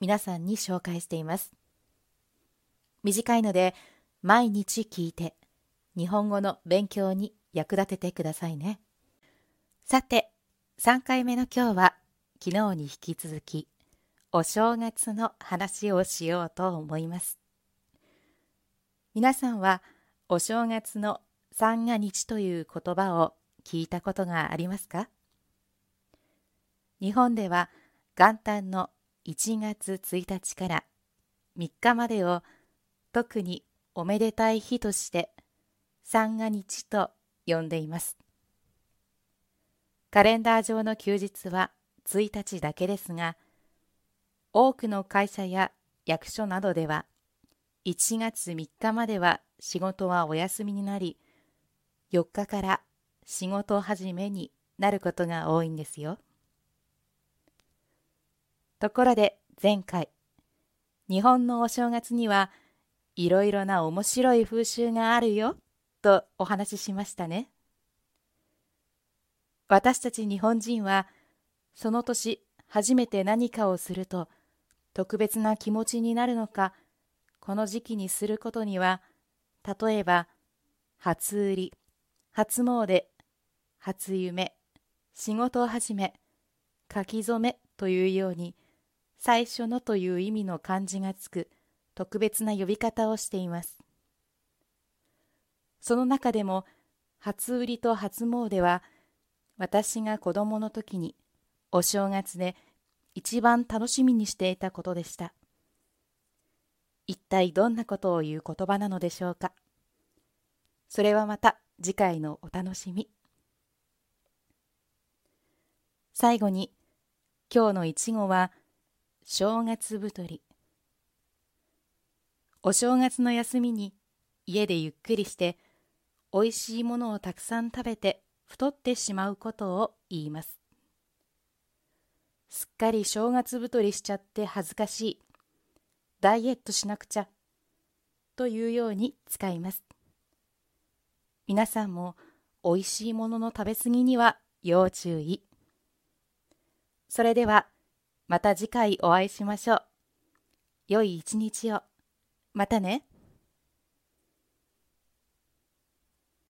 皆さんに紹介しています。短いので毎日聞いて日本語の勉強に役立ててくださいね。さて、3回目の今日は昨日に引き続きお正月の話をしようと思います。皆さんはお正月の三が日という言葉を聞いたことがありますか？日本では元旦の1月1日から3日までを特におめでたい日として三が日と呼んでいます。カレンダー上の休日は1日だけですが、多くの会社や役所などでは1月3日までは仕事はお休みになり、4日から仕事始めになることが多いんですよ。ところで前回、日本のお正月にはいろいろな面白い風習があるよとお話ししましたね。私たち日本人はその年初めて何かをすると特別な気持ちになるのか、この時期にすることには、例えば初売り、初詣、初夢、仕事始め、書き初めというように最初のという意味の漢字がつく特別な呼び方をしています。その中でも初売りと初詣は私が子供の時にお正月で一番楽しみにしていたことでした。一体どんなことを言う言葉なのでしょうか。それはまた次回のお楽しみ。最後に今日のいちごは正月太り。お正月の休みに家でゆっくりしておいしいものをたくさん食べて太ってしまうことを言います。すっかり正月太りしちゃって恥ずかしい。ダイエットしなくちゃ。というように使います。皆さんもおいしいものの食べ過ぎには要注意。それではまた次回お会いしましょう。良い一日を。またね。